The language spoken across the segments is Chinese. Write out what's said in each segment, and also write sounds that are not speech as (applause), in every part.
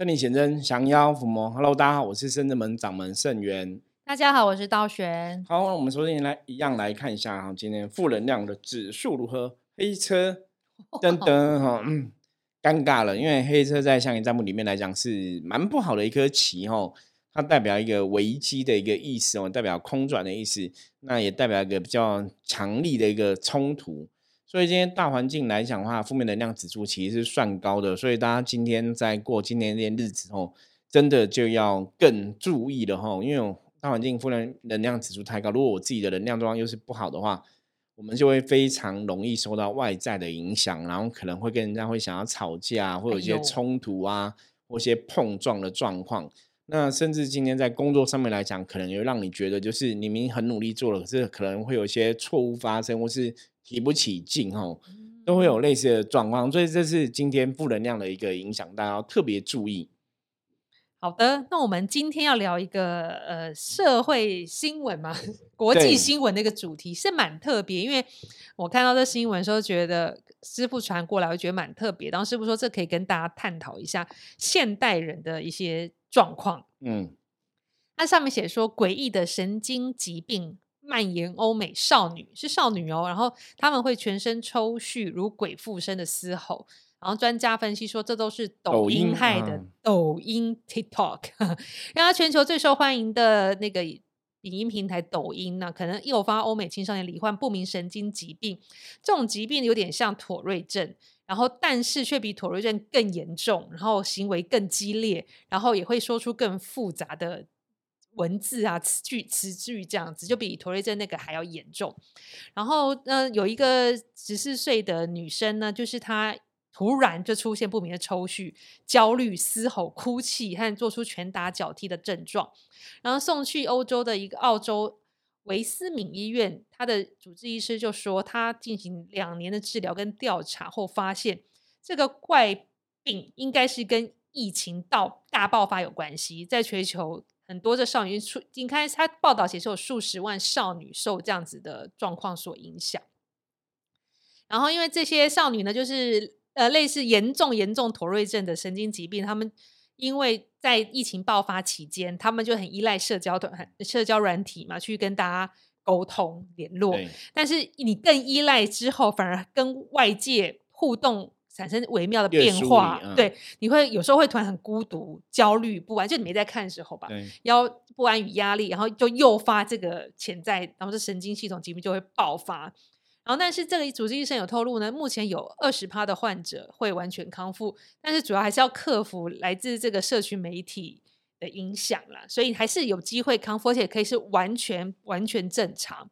圣灵显真，降妖伏魔。Hello，大家好，我是深圳门掌门圣元。大家好，我是道玄。好，那我们首先来一样来看一下哈，今天负能量的指数如何？黑车，噔噔哈，(laughs) 嗯，尴尬了，因为黑车在象棋占卜里面来讲是蛮不好的一颗棋哈，它代表一个危机的一个意思哦，代表空转的意思，那也代表一个比较强力的一个冲突。所以今天大环境来讲的话，负面能量指数其实是算高的，所以大家今天在过今天这些日子后，真的就要更注意了哈，因为大环境负面能量指数太高，如果我自己的能量状况又是不好的话，我们就会非常容易受到外在的影响，然后可能会跟人家会想要吵架，会有一些冲突啊，或一些碰撞的状况。那甚至今天在工作上面来讲，可能又让你觉得就是你明明很努力做了，可是可能会有一些错误发生，或是。提不起劲哦，都会有类似的状况，所以这是今天负能量的一个影响，大家要特别注意。好的，那我们今天要聊一个呃社会新闻嘛，(laughs) 国际新闻的一个主题是蛮特别，因为我看到这新闻时候觉得师傅传过来，我觉得蛮特别。当师傅说这可以跟大家探讨一下现代人的一些状况。嗯，它上面写说诡异的神经疾病。蔓延欧美少女是少女哦，然后他们会全身抽搐，如鬼附身的嘶吼。然后专家分析说，这都是抖音害的。抖音 TikTok，(laughs) 然后全球最受欢迎的那个影音平台抖音呢，可能诱发欧美青少年罹患不明神经疾病。这种疾病有点像妥瑞症，然后但是却比妥瑞症更严重，然后行为更激烈，然后也会说出更复杂的。文字啊，词句词句这样子，就比妥瑞症那个还要严重。然后，呃，有一个十四岁的女生呢，就是她突然就出现不明的抽搐、焦虑、嘶吼、哭泣和做出拳打脚踢的症状，然后送去欧洲的一个澳洲维斯敏医院，他的主治医师就说，他进行两年的治疗跟调查后，发现这个怪病应该是跟疫情到大爆发有关系，在全球。很多的少女出，你看他报道写是有数十万少女受这样子的状况所影响。然后因为这些少女呢，就是呃类似严重严重妥瑞症的神经疾病，他们因为在疫情爆发期间，他们就很依赖社交团、社交软体嘛，去跟大家沟通联络。但是你更依赖之后，反而跟外界互动。产生微妙的变化，对，你会有时候会突然很孤独、焦虑不安，就你没在看的时候吧，要不安与压力，然后就诱发这个潜在，然后这神经系统疾病就会爆发。然后，但是这个主治医生有透露呢，目前有二十趴的患者会完全康复，但是主要还是要克服来自这个社群媒体。的影响了，所以还是有机会康复，而且可以是完全完全正常。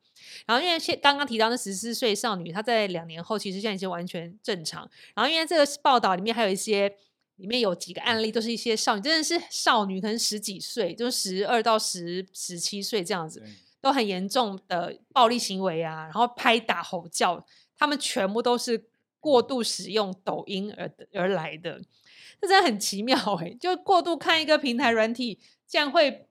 然后因为现刚刚提到那十四岁少女，她在两年后其实现在已经完全正常。然后因为这个报道里面还有一些，里面有几个案例，都是一些少女，真的是少女，可能十几岁，就十二到十十七岁这样子，都很严重的暴力行为啊，然后拍打吼叫，他们全部都是过度使用抖音而而来的。这真的很奇妙哎！(laughs) 就过度看一个平台软体，这样会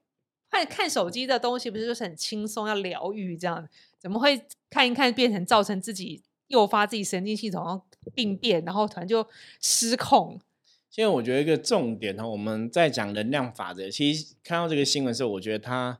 看看手机的东西，不是就是很轻松要疗愈这样？怎么会看一看变成造成自己诱发自己神经系统病变，然后突然就失控？现在我觉得一个重点呢，我们在讲能量法则。其实看到这个新闻的时候，我觉得它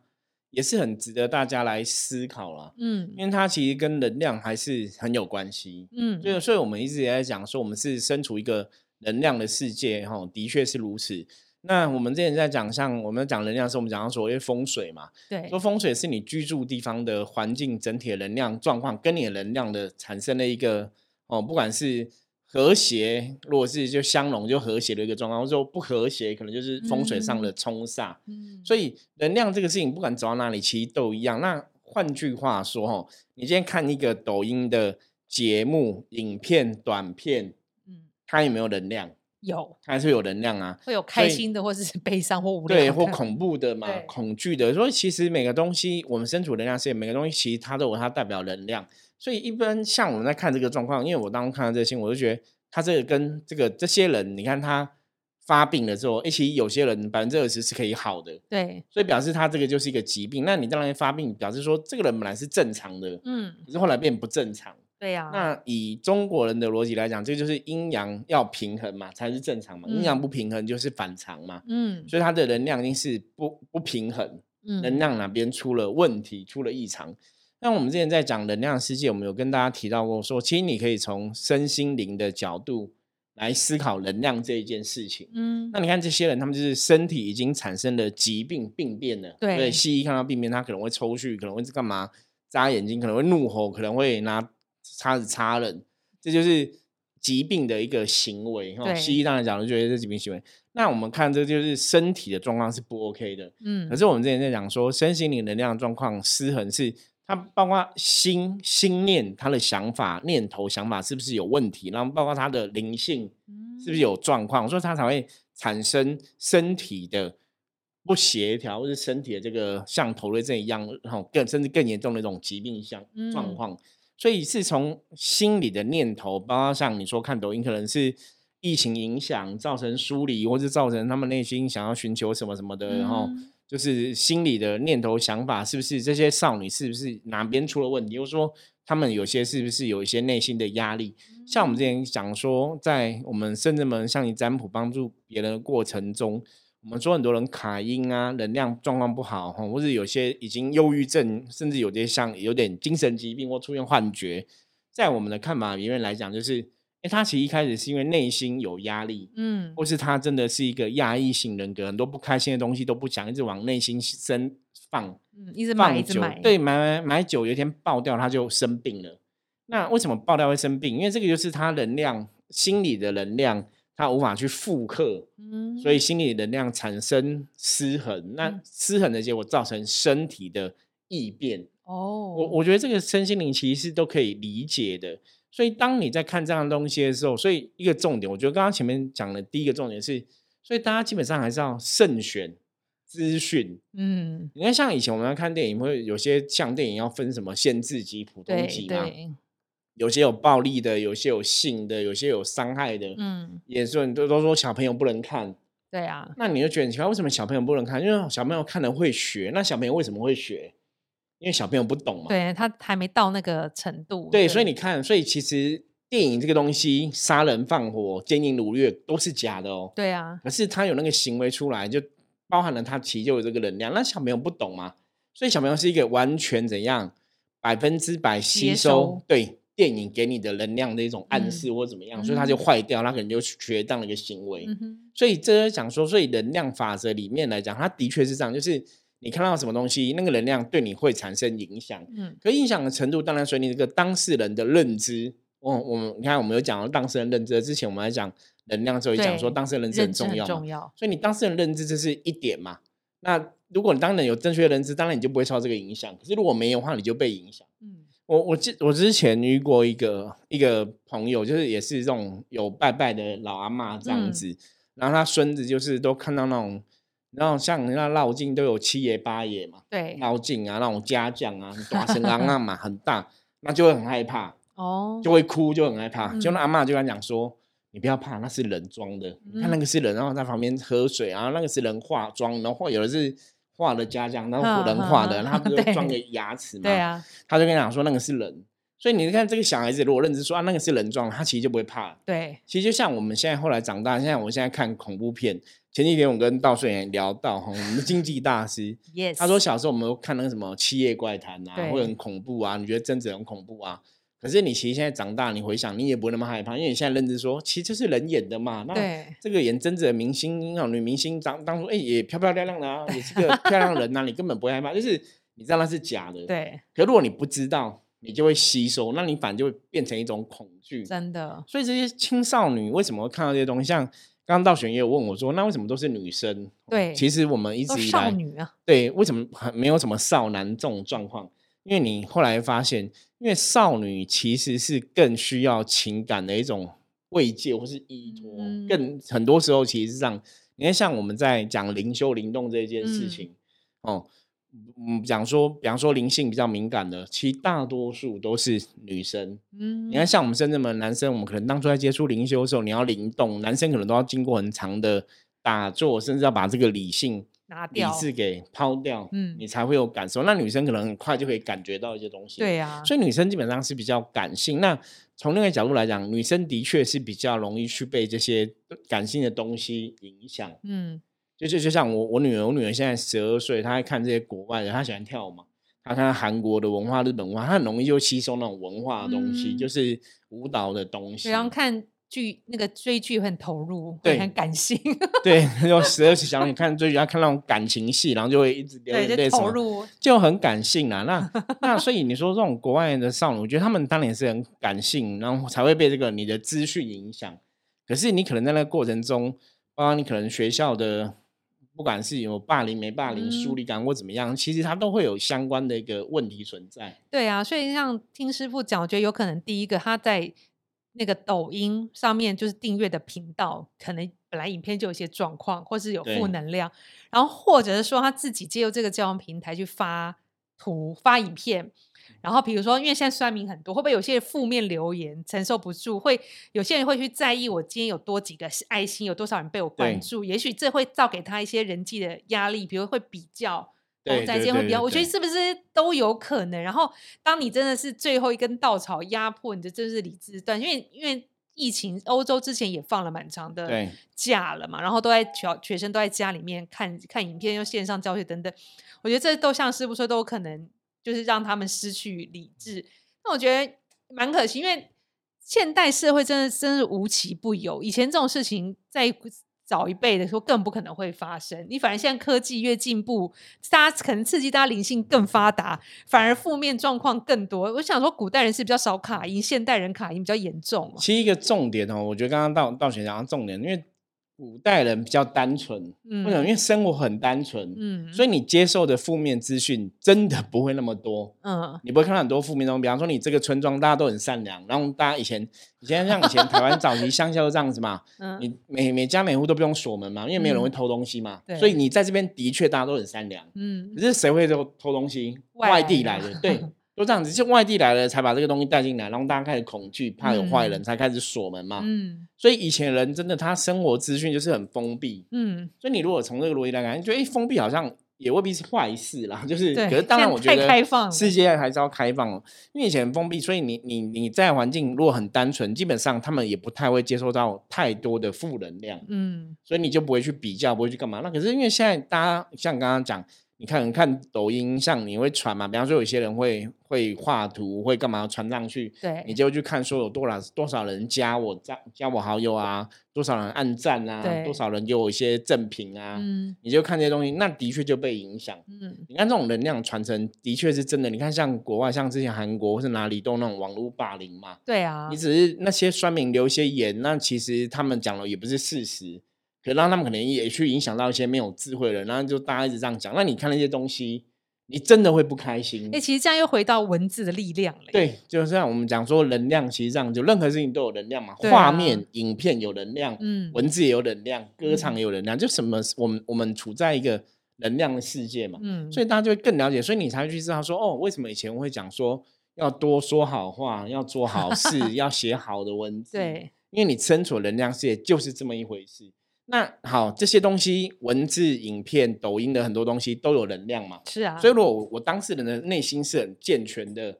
也是很值得大家来思考了。嗯，因为它其实跟能量还是很有关系。嗯，所以所以我们一直也在讲说，我们是身处一个。能量的世界，哈，的确是如此。那我们之前在讲，像我们讲能量时，我们讲到说，因为风水嘛，对，说风水是你居住地方的环境整体的能量状况，跟你的能量的产生的一个哦，不管是和谐，如果是就相融就和谐的一个状况，或者说不和谐，可能就是风水上的冲煞。嗯，所以能量这个事情，不管走到哪里，其实都一样。那换句话说，哈，你今天看一个抖音的节目、影片、短片。它有没有能量？有，它还是有能量啊。会有开心的，或者是悲伤或无对，或恐怖的 (laughs) 嘛，恐惧的。所以其实每个东西，我们身处能量世界，每个东西其实它都有它代表能量。所以一般像我们在看这个状况，因为我当时看到这个新闻，我就觉得他这个跟这个这些人，你看他发病了之后，一起有些人百分之二十是可以好的，对，所以表示他这个就是一个疾病。那你当然发病，表示说这个人本来是正常的，嗯，可是后来变不正常。对呀、那以中国人的逻辑来讲，这就是阴阳要平衡嘛，才是正常嘛。阴阳嗯不平衡就是反常嘛，嗯所以他的能量一定是不不平衡，能嗯量哪边出了问题，出了异常。那我们之前在讲能量世界，我们有跟大家提到过说，其实你可以从身心灵的角度来思考能量这一件事情。嗯那你看这些人，他们就是身体已经产生了疾病病变了。对西医看到病变，他可能会抽搐，可能会干嘛？眨眼睛，可能会怒吼，可能会拿叉子插人，这就是疾病的一个行为。哈，对西医当然讲的觉得这疾病行为。那我们看这就是身体的状况是不 OK 的。嗯可是我们之前在讲说，身心灵能量状况失衡是它包括心心念、他的想法、念头、想法是不是有问题，然后包括他的灵性是不是有状况，所以他才会产生身体的不协调，或者身体的这个像头类症一样，然后更甚至更严重的一种疾病像状嗯。况。所以是从心理的念头，包括像你说看抖音，可能是疫情影响造成疏离，或是造成他们内心想要寻求什么什么的，然后嗯就是心里的念头想法，是不是这些少女是不是哪边出了问题，或者说他们有些是不是有一些内心的压力？像我们之前讲说，在我们甚至们向你占卜帮助别人的过程中，我们说很多人卡音啊，能量状况不好哈，或者有些已经忧郁症，甚至有些像有点精神疾病或出现幻觉，在我们的看法里面来讲，就是，哎，他其实一开始是因为内心有压力，嗯或是他真的是一个压抑型人格，很多不开心的东西都不讲，一直往内心深放，嗯，一直买一直买，，对，买买买酒，有一天爆掉，他就生病了。那为什么爆掉会生病？因为这个就是他能量心理的能量，他无法去复刻，嗯，所以心理能量产生失衡。那嗯失衡的结果造成身体的异变。哦，我我觉得这个身心灵其实是都可以理解的。所以当你在看这样的东西的时候，所以一个重点，我觉得刚刚前面讲的第一个重点是，所以大家基本上还是要慎选资讯。嗯，你看，像以前我们要看电影，会有些像电影要分什么限制级、普通级嘛，有些有暴力的，有些有性的，有些有伤害的，嗯，也是很多都说小朋友不能看。对啊，那你就觉得很奇怪，为什么小朋友不能看？因为小朋友看了会学。那小朋友为什么会学？因为小朋友不懂嘛。对他还没到那个程度，对，所以你看，所以其实电影这个东西，杀人放火、奸淫掳掠都是假的哦。对啊，可是他有那个行为出来，就包含了他其实就有这个能量。那小朋友不懂嘛，所以小朋友是一个完全怎样百分之百吸收收对电影给你的能量的一种暗嗯示或怎么样，所以他就嗯坏掉，他可能就学这样的一个行为。嗯，所以这就讲说，所以能量法则里面来讲，他的确是这样，就是你看到什么东西，那个能量对你会产生影响。嗯，可影响的程度，当然随你这个当事人的认知。哦，我们你看，我们有讲到当事人认知，之前我们来讲能量的时候，也讲说当事人认知很重要。重要，所以你当事人认知这是一点嘛。那如果你当然有正确的认知，当然你就不会受到这个影响。可是如果没有的话，你就被影响。嗯我我之我之前遇过一个一个朋友，就是也是这种有拜拜的老阿妈这样嗯子，然后他孙子就是都看到那种，然后像人家绕境都有七爷八爷嘛，对，绕境啊那种家将啊，大声嚷嚷嘛很大，那就会很害怕，哦，就会哭，就很害怕。就嗯那阿嬷就跟他讲说。你不要怕，那是人装的。你看那嗯个是人，然后在旁边喝水，然后那个是人化妆，然后有的是画的家将，然后人画的，哼然后他不是装个牙齿嘛？对啊，他就跟你讲说那个是人，所以你看这个小孩子如果认知说啊那个是人装，他其实就不会怕了。对，其实就像我们现在后来长大，现在我现在看恐怖片，前几天我跟道顺也聊到哈，我们的经济大师 (laughs) yes，他说小时候我们都看那个什么《七夜怪谈》啊，对会很恐怖啊，你觉得贞子很恐怖啊。可是你其实现在长大，你回想你也不会那么害怕，因为你现在认知说，其实就是人演的嘛。那对，这个演贞子的明星那种女明星，当当初哎也漂漂亮亮的啊，也是个漂亮人呐、(laughs) 你根本不会害怕，就是你知道那是假的。对，可如果你不知道，你就会吸收，那你反而就会变成一种恐惧。真的，所以这些青少年为什么会看到这些东西？像刚刚道玄也有问我说，那为什么都是女生？对其实我们一直以来女啊，对为什么很没有什么少男这种状况？因为你后来发现，因为少女其实是更需要情感的一种慰藉或是依托，嗯更很多时候其实是这样你看，像我们在讲灵修灵动这件事嗯情，哦，嗯，讲说，比方说灵性比较敏感的，其实大多数都是女生。嗯，你看，像我们深圳的男生，我们可能当初在接触灵修的时候，你要灵动，男生可能都要经过很长的打坐，甚至要把这个理性理拿掉。智给抛掉，嗯你才会有感受。那女生可能很快就可以感觉到一些东西，对呀、所以女生基本上是比较感性。那从另外一个角度来讲，女生的确是比较容易去被这些感性的东西影响。嗯就就就像我我女儿，我女儿现在十二岁，她在看这些国外的，她喜欢跳舞嘛，她看韩国的文化、日本文化，她很容易就吸收那种文化的东西，嗯就是舞蹈的东西对，。然后看剧那个追剧会很投入，会对很感性，对，(laughs) 就十二岁小女看追剧，她看那种感情戏，然后就会一直流泪投入。就很感性啊。那那所以你说这种国外的少女，我觉得他们当然也是很感性，然后才会被这个你的资讯影响。可是你可能在那个过程中，包括你可能学校的，不管是有霸凌没霸凌、疏嗯离感或怎么样，其实它都会有相关的一个问题存在。对啊，所以像听师傅讲，我觉得有可能第一个他在那个抖音上面就是订阅的频道，可能本来影片就有一些状况，或是有对负能量，然后或者是说他自己借由这个交往平台去发图、发影片。然后，比如说，因为现在酸民很多，会不会有些负面留言承受不住？会有些人会去在意我今天有多几个爱心，有多少人被我关对注？也许这会造给他一些人际的压力，比如会比较，在对对间会比较，我觉得是不是都有可能？然后，当你真的是最后一根稻草压迫你的，真是理智断，因为因为疫情，欧洲之前也放了蛮长的假了嘛，然后都在学学生都在家里面看看影片，又线上教学等等，我觉得这都像师傅说，都有可能就是让他们失去理智。那我觉得蛮可惜，因为现代社会真的真是无奇不有，以前这种事情在早一辈的说更不可能会发生。你反而现在科技越进步，大家可能刺激大家灵性更发达，反而负面状况更多。我想说，古代人是比较少卡音，现代人卡音比较严重、其实一个重点哦，我觉得刚刚到到学讲的重点，因为古代人比较单纯，为什么？因为生活很单纯，嗯，所以你接受的负面资讯真的不会那么多。嗯你不会看到很多负面东西，比方说你这个村庄大家都很善良，然后大家以前，以前像以前台湾早期 (laughs) 乡下都这样子嘛，嗯，你每每家每户都不用锁门嘛，因为没有人会嗯偷东西嘛，对所以你在这边的确大家都很善良。嗯可是谁会偷偷东西？外地来的，对，(laughs) 都这样子，就外地来了才把这个东西带进来，然后大家开始恐惧，怕有坏人嗯才开始锁门嘛。嗯所以以前人真的他生活资讯就是很封闭，嗯，所以你如果从这个逻辑来看，你觉得哎封闭好像也未必是坏事啦，就是可是当然我觉得世界还是要开放哦，因为以前封闭，所以你你你在环境如果很单纯，基本上他们也不太会接受到太多的负能量，嗯所以你就不会去比较，不会去干嘛。那可是因为现在大家像刚刚讲，你看你看抖音，上你会传嘛，比方说有些人会会画图，会干嘛传上去，对，你就去看说有多少多少人加我加加我好友啊，多少人按赞啊，多少人给我一些赠品啊，嗯你就看这些东西，那的确就被影响。嗯你看这种能量传承的确是真的。你看像国外，像之前韩国或是哪里都那种网络霸凌嘛，对啊你，只是那些酸民留一些言，那其实他们讲了也不是事实，可让他们可能也去影响到一些没有智慧的人，然后就大家一直这样讲，那你看那些东西，你真的会不开心哎、。其实这样又回到文字的力量了耶。对，就像我们讲说能量，其实这样就任何事情都有能量嘛，画面、影片有能量，嗯文字也有能量，歌唱嗯也有能量，就什么我们我们处在一个能量的世界嘛，嗯，所以大家就会更了解，所以你才会去知道说，哦，为什么以前我会讲说要多说好话，要做好事，(laughs) 要写好的文字，对，因为你身处的能量世界就是这么一回事。那好，这些东西，文字、影片、抖音的很多东西都有能量嘛，是啊，所以如果我我当事人的内心是很健全的，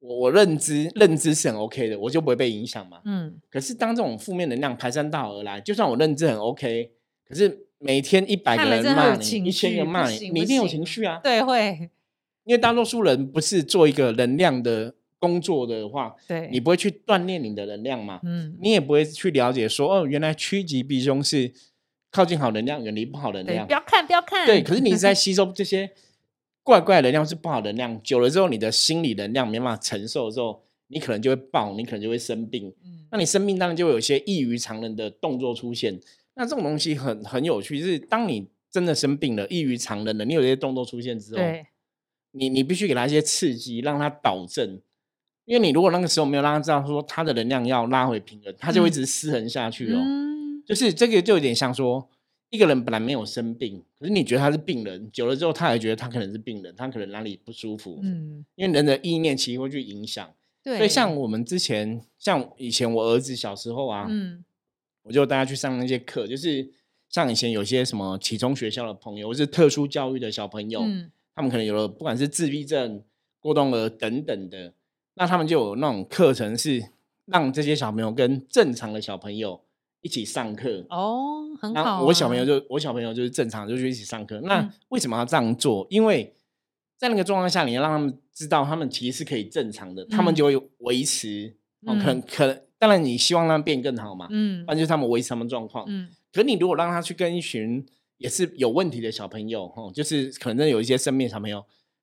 我我认知认知是很 OK 的，我就不会被影响嘛。嗯可是当这种负面能量排山倒而来，就算我认知很 OK，可是每天一百个人骂你，一千个骂你，你一定有情绪啊。对会，因为大多数人不是做一个能量的工作的话，对，你不会去锻炼你的能量嘛，嗯你也不会去了解说，哦，原来趋吉避凶是靠近好能量，远离不好能对，量不。要看不要看，对，可是你在吸 (laughs) 收这些怪怪的能量是不好能量，久了之后，你的心理能量没办法承受之后，你可能就会爆，你可能就会生病。嗯那你生病当然就会有一些异于常人的动作出现。那这种东西很很有趣，就是当你真的生病了，异于常人了，你有这些动作出现之后，对，你你必须给他一些刺激，让他导正。因为你如果那个时候没有让他知道说他的能量要拉回平衡，他就会一嗯直失衡下去哦。嗯就是这个就有点像说，一个人本来没有生病，可是你觉得他是病人，久了之后他也觉得他可能是病人，他可能哪里不舒服。嗯，因为人的意念其实会去影响。对，所以像我们之前，像以前我儿子小时候啊，嗯我就带他去上那些课，就是像以前有些什么启聪学校的朋友，或是特殊教育的小朋友，嗯他们可能有了不管是自闭症、过动儿等等的，那他们就有那种课程是让这些小朋友跟正常的小朋友一起上课。哦，很好、啊。我小朋友就我小朋友就是正常，就是一起上课。那嗯为什么要这样做？因为在那个状况下，你要让他们知道他们其实是可以正常的，他们嗯就会维持。哦，可可能，当然你希望让他们变更好嘛，嗯不然就是他们维持他们状况。嗯可你如果让他去跟一群也是有问题的小朋友，哦，就是可能有一些生病的小朋友，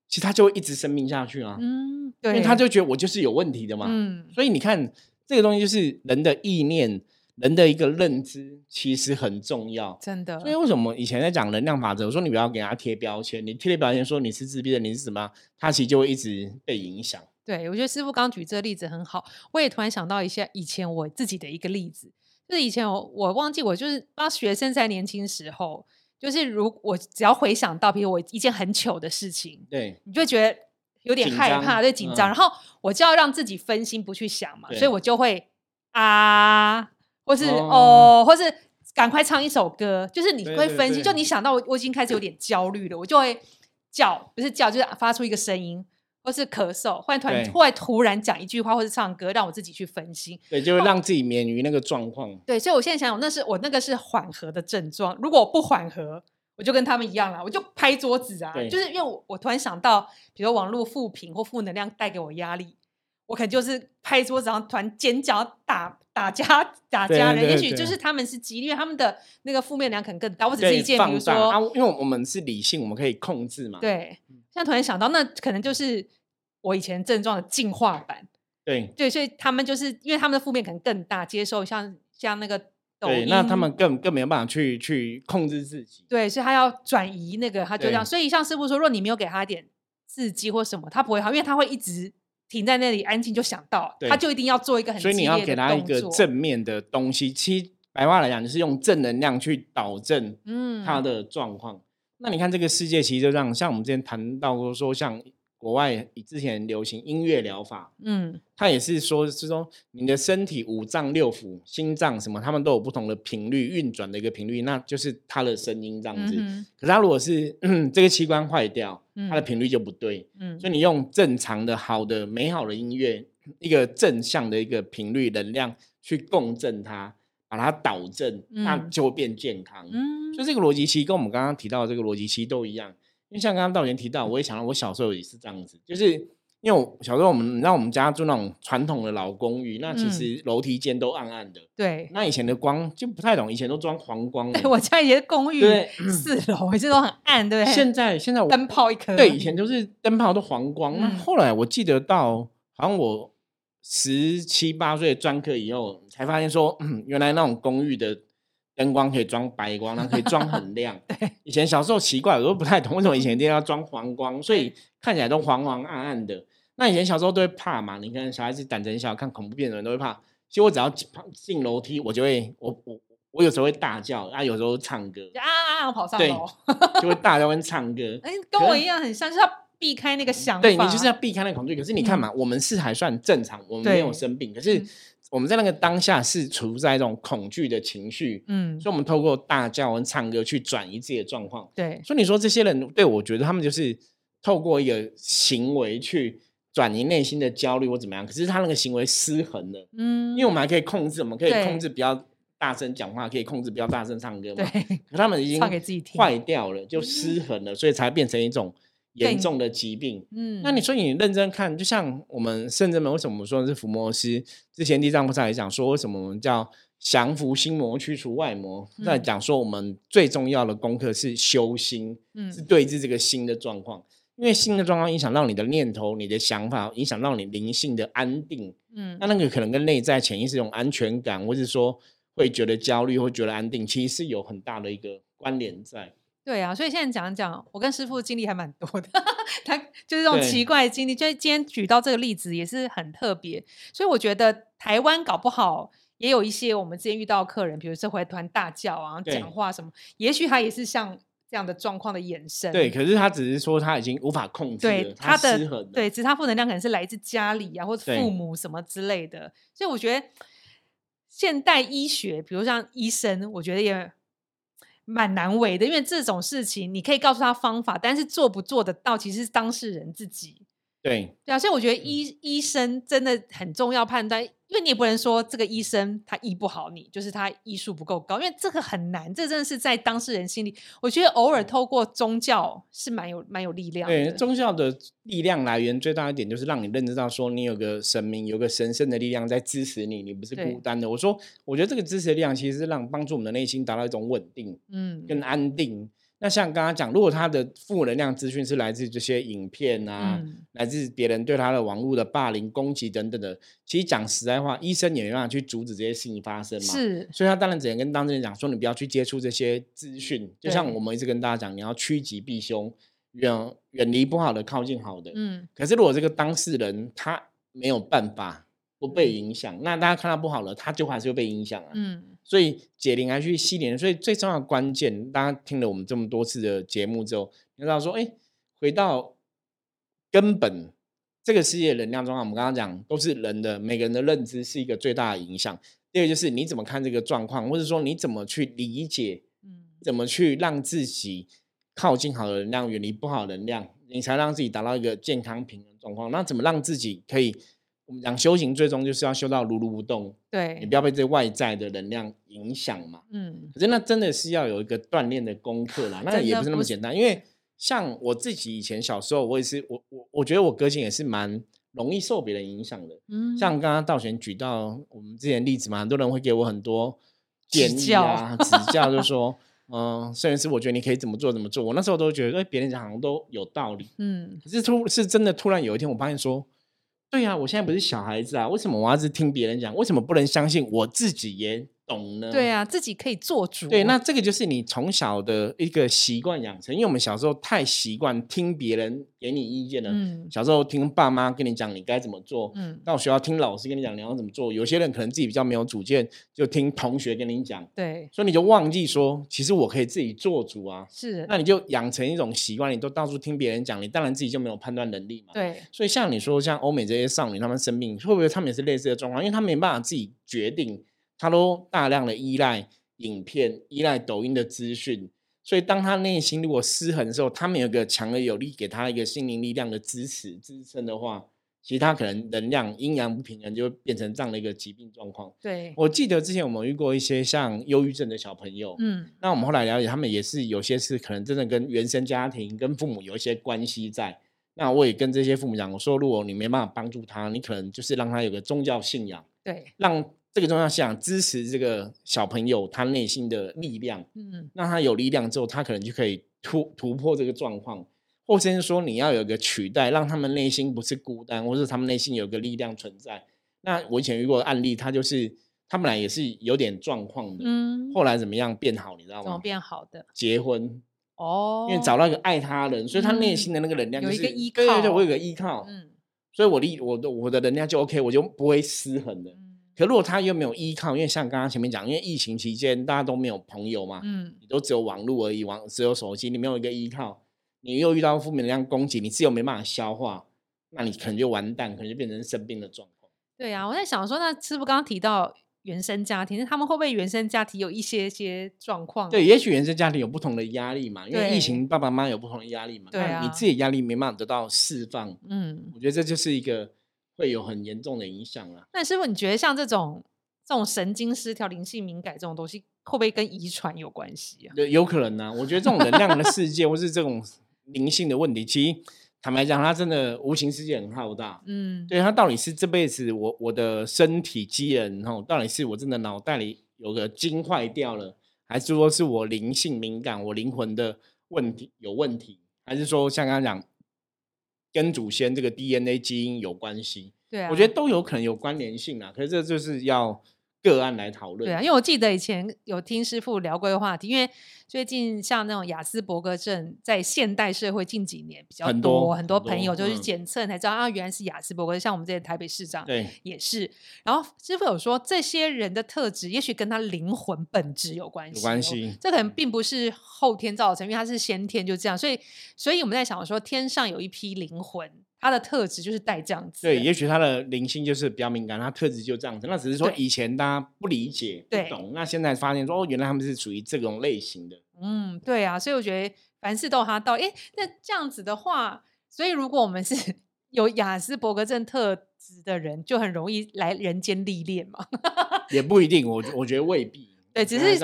其实他就会一直生病下去啊，嗯，对因对，为他就觉得我就是有问题的嘛。嗯所以你看，这个东西就是人的意念，人的一个认知，其实很重要。真的，所以为什么以前在讲能量法则，我说你不要给他贴标签，你贴了标签说你是自闭的，你是什么样，他其实就会一直被影响。对，我觉得师傅刚举这个例子很好，我也突然想到一下以前我自己的一个例子，就是以前我我忘记我就是当学生在年轻时候，就是如我只要回想到，比如我一件很糗的事情，对你就觉得有点害怕，对紧张，嗯。然后我就要让自己分心不去想嘛，所以我就会啊，或是哦。哦，或是赶快唱一首歌，就是你会分心，对就你想到我我已经开始有点焦虑了，我就会叫，不是叫，就是发出一个声音。或是咳嗽，或者突然对或者突然讲一句话，或是唱歌，让我自己去分心。对，就是让自己免于那个状况。对，所以我现在想想，那是我那个是缓和的症状。如果我不缓和，我就跟他们一样了，我就拍桌子啊。对就是因为我我突然想到，比如网络负评或负能量带给我压力，我可能就是拍桌子，然后突然尖叫打打家打家人。也许就是他们是激励，因为他们的那个负面能量可能更大。我只是一件，比如说，，因为我们是理性，我们可以控制嘛。对，现在突然想到，那可能就是我以前症状的进化版。对对，所以他们就是因为他们的负面可能更大，接受像像那个抖对，音，那他们更更没有办法去去控制自己。对，所以他要转移那个，他就这样。所以像师傅说，如果你没有给他一点刺激或什么，他不会好，因为他会一直停在那里安静，就想到对他就一定要做一个很所以你要给他一个正面的东西。其实白话来讲，就是用正能量去导正嗯他的状况。那你看这个世界，其实就让像我们之前谈到过，说像国外之前流行音乐疗法，嗯它也是说是说你的身体五脏六腑、心脏什么，他们都有不同的频率运转的一个频率，那就是它的声音这样子。嗯可是它如果是、嗯、这个器官坏掉，它的嗯频率就不对。嗯所以你用正常的、好的、美好的音乐，一个正向的一个频率能量去共振它，把它导正，那嗯就会变健康。嗯所以这个逻辑其实跟我们刚刚提到的这个逻辑其实都一样。因为像刚刚道元提到，我也想到我小时候也是这样子，就是因为我小时候我们让我们家住那种传统的老公寓，那其嗯实楼梯间都暗暗的。对。那以前的光就不太懂，以前都装黄光的。对，我家以前公寓四楼，也是都很暗，对不对？现在现在我灯泡一颗，对，以前都是灯泡都黄光。那嗯后来我记得到好像我十七八岁专科以后，才发现说，嗯，原来那种公寓的灯光可以装白光，然后可以装很亮。(laughs) 对，以前小时候奇怪，我都不太懂为什么以前一定要装黄光，所以看起来都黄黄暗暗的。那以前小时候都会怕嘛，你看小孩子胆子很小，看恐怖片的人都会怕。其实我只要进进楼梯，我就会我我我有时候会大叫，啊，有时候唱歌，就啊啊啊，跑上对楼。(laughs) 就会大叫跟唱歌。(laughs) 哎，跟我一样很像，就是要避开那个想法。对你就是要避开那个恐惧。可是你看嘛，我们是还算正常，我们没有生病，可是嗯我们在那个当下是处在一种恐惧的情绪，嗯，所以我们透过大叫跟唱歌去转移自己的状况。对，所以你说这些人，对我觉得他们就是透过一个行为去转移内心的焦虑或怎么样，可是他那个行为失衡了，嗯，因为我们还可以控制，我们可以控制比较大声讲话，可以控制不要大声唱歌嘛。对，可他们已经坏掉了，就失衡了，所以才变成一种严重的疾病。嗯，那你说你认真看，就像我们圣人们为什么说是伏魔师？之前地藏菩萨也讲说，为什么我们叫降服心魔，驱除外魔？在嗯讲说我们最重要的功课是修心，嗯是对治这个心的状况。因为心的状况影响到你的念头、你的想法，影响到你灵性的安定。嗯那那个可能跟内在潜意识一种安全感，或是说会觉得焦虑，或觉得安定，其实是有很大的一个关联在。对啊，所以现在讲一讲，我跟师傅经历还蛮多的，(laughs) 他就是这种奇怪的经历，就是今天举到这个例子也是很特别，所以我觉得台湾搞不好也有一些我们之前遇到客人，比如这会突然大叫啊、对。讲话什么，也许他也是像这样的状况的衍生。对，可是他。只是说他已经无法控制对，他的。对，只是他负能量可能是来自家里啊，或者父母什么之类的，所以我觉得现代医学，比如像医生，我觉得也蛮难为的，因为这种事情你可以告诉他方法，但是做不做得到，其实是当事人自己。对对啊，所以我觉得医医生真的很重要判断，因为你也不能说这个医生他医不好你，就是他医术不够高，因为这个很难，这真的是在当事人心里。我觉得偶尔透过宗教是蛮有蛮有力量对，宗教的力量来源最大一点就是让你认知到说你有个神明，有个神圣的力量在支持你，你不是孤单的。我说，我觉得这个支持的力量其实是让帮助我们的内心达到一种稳定嗯，跟安定。那像刚刚讲，如果他的负能量资讯是来自这些影片啊，嗯来自别人对他的网络的霸凌、攻击等等的，其实讲实在话，医生也没办法去阻止这些事情发生嘛。是所以他当然只能跟当事人讲说，你不要去接触这些资讯。就像我们一直跟大家讲，你要趋吉避凶，远远离不好的，靠近好的。嗯可是如果这个当事人他没有办法不被影响，那大家看到不好了，他就还是会被影响啊。嗯所以解铃还须系铃人，所以最重要的关键，大家听了我们这么多次的节目之后，你知道说，哎，回到根本，这个世界能量状况，我们刚刚讲都是人的每个人的认知是一个最大的影响。第二个就是你怎么看这个状况，或者说你怎么去理解，嗯怎么去让自己靠近好的能量，远离不好的能量，你才让自己达到一个健康平衡状况。那怎么让自己可以？我们讲修行，最终就是要修到如如不动，对你对不要被这外在的能量影响嘛。嗯可是那真的是要有一个锻炼的功课啦，(laughs) 那也不是那么简单。因为像我自己以前小时候，我也是我我我觉得我个性也是蛮容易受别人影响的。嗯，像刚刚道玄举到我们之前例子嘛，很多人会给我很多建议指教啊、指教，就说，嗯，摄影师，我觉得你可以怎么做怎么做。我那时候都觉得，哎，别人讲好像都有道理。嗯可是突是真的，突然有一天我发现说，对呀、我现在不是小孩子啊，为什么我要是听别人讲？为什么不能相信我自己也懂呢？对啊，自己可以做主。对，那这个就是你从小的一个习惯养成，因为我们小时候太习惯听别人给你意见了。嗯小时候听爸妈跟你讲你该怎么做，嗯到学校听老师跟你讲你要怎么做。有些人可能自己比较没有主见，就听同学跟你讲，对所以你就忘记说，其实我可以自己做主啊。是，那你就养成一种习惯，你都到处听别人讲，你当然自己就没有判断能力嘛。对所以像你说，像欧美这些少女，她们生病会不会他们也是类似的状况？因为她没办法自己决定，她都大量的依赖影片、依赖抖音的资讯，所以当他内心如果失衡的时候，他们有个强而有力给他一个心灵力量的支持支撑的话，其实他可能能量阴阳不平衡，就会变成这样的一个疾病状况。对，我记得之前我们遇过一些像忧郁症的小朋友，嗯那我们后来了解，他们也是有些是可能真的跟原生家庭、跟父母有一些关系在。那我也跟这些父母讲，我说如果你没办法帮助他，你可能就是让他有个宗教信仰，对，让这个宗教信仰支持这个小朋友他内心的力量，嗯让他有力量之后，他可能就可以突突破这个状况，或者是说你要有个取代，让他们内心不是孤单，或者他们内心有个力量存在。那我以前遇过的案例，他就是他本来也是有点状况的，嗯，后来怎么样变好，你知道怎么吗？变好的？结婚，哦，因为找到一个爱他的人，所以他内嗯心的那个能量、就是有一个依对对对，我有个依靠，嗯所以我力我的我的能量就 OK，我就不会失衡的。嗯可如果他又没有依靠，因为像刚刚前面讲，因为疫情期间大家都没有朋友嘛，嗯你都只有网络而已，网只有手机，你没有一个依靠，你又遇到负面能量攻击，你自己又没办法消化，那你可能就完蛋，可能就变成生病的状况。对啊，我在想说，那师傅刚刚提到原生家庭，那他们会不会原生家庭有一些些状况？对，也许原生家庭有不同的压力嘛，因为疫情爸爸妈妈有不同的压力嘛，对啊你自己的压力没办法得到释放，嗯，我觉得这就是一个会有很严重的影响啊。那师傅，你觉得像这种这种神经失调、灵性敏感这种东西，会不会跟遗传有关系啊？有有可能呢、我觉得这种能量的世界，或是这种灵性的问题，其实坦白讲，它真的无形世界很浩大。嗯，对它到底是这辈子我我的身体机能然后，到底是我真的脑袋里有个筋坏掉了，还是说是我灵性敏感，我灵魂的问题有问题，还是说像刚刚讲跟祖先这个 DNA 基因有关系？对啊，我觉得都有可能有关联性啊。可是这就是要个案来讨论。对啊，因为我记得以前有听师傅聊过一个话题，因为最近像那种雅斯伯格症，在现代社会近几年比较多很多很多朋友就去嗯检测才知道啊，原来是雅斯伯格，像我们这些台北市长对也是。然后师傅有说，这些人的特质也许跟他灵魂本质有关系、有关系这可能并不是后天造成，因为他是先天就这样。所以，所以我们在想说，天上有一批灵魂，他的特质就是带这样子的。对，也许他的灵性就是比较敏感，他特质就这样子。那只是说以前大家不理解、不懂，那现在发现说哦，原来他们是属于这种类型的。嗯，对啊，所以我觉得凡事都有他道理。诶，那这样子的话，所以如果我们是 (laughs) 有雅斯伯格症特质的人，就很容易来人间历练嘛。(laughs) 也不一定，我我觉得未必。对，只还是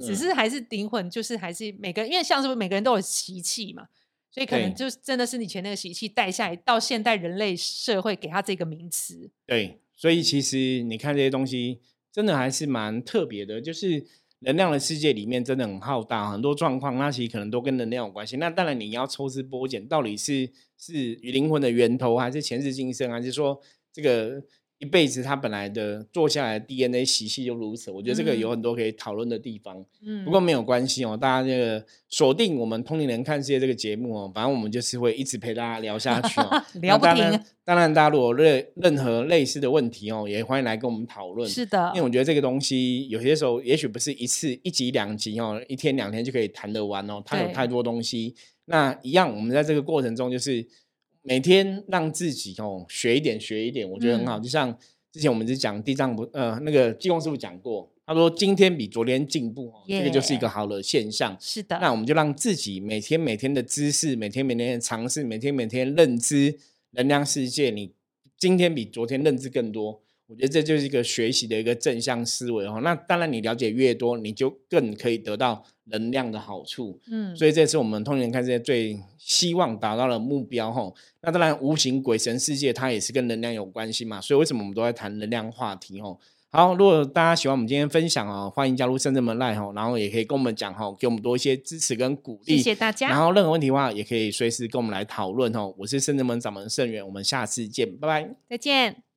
只是还是灵魂，就是还是每个，因为像是每个人都有习气嘛，所以可能就是真的是你前那个习气带下来，到现代人类社会给他这个名词。对，所以其实你看这些东西，真的还是蛮特别的。就是能量的世界里面真的很浩大，很多状况，那其实可能都跟能量有关系。那当然你要抽丝剥茧，到底是是灵魂的源头，还是前世今生，还是说这个一辈子他本来的做下来的 DNA 习气就如此？我觉得这个有嗯很多可以讨论的地方。嗯，不过没有关系哦，大家这个锁定我们《通灵人看世界》这个节目哦，反正我们就是会一直陪大家聊下去哦，(laughs) 聊不那当然停。当然，大家如果有任任何类似的问题哦，也欢迎来跟我们讨论。是的因为，我觉得这个东西有些时候也许不是一次一集两集哦，一天两天就可以谈得完哦，它有太多东西。那一样，我们在这个过程中就是每天让自己哦学一点学一点，我觉得很好。嗯就像之前我们只讲地藏不呃那个济公师傅讲过，他说今天比昨天进步哦，这个就是一个好的现象。是的。那我们就让自己每天每天的知识，每天每天的尝试，每天每天认知能量世界，你今天比昨天认知更多。我觉得这就是一个学习的一个正向思维哦。那当然，你了解越多，你就更可以得到能量的好处。嗯，所以这是我们通灵人看世界最希望达到的目标哈。那当然，无形鬼神世界它也是跟能量有关系嘛。所以为什么我们都在谈能量话题哦？好，如果大家喜欢我们今天分享哦，欢迎加入圣正门赖哈，然后也可以跟我们讲哈，给我们多一些支持跟鼓励。谢谢大家然家，后任何问题的话，也可以随时跟我们来讨论哦。我是圣正门掌门盛元，我们下次见，拜拜。再见。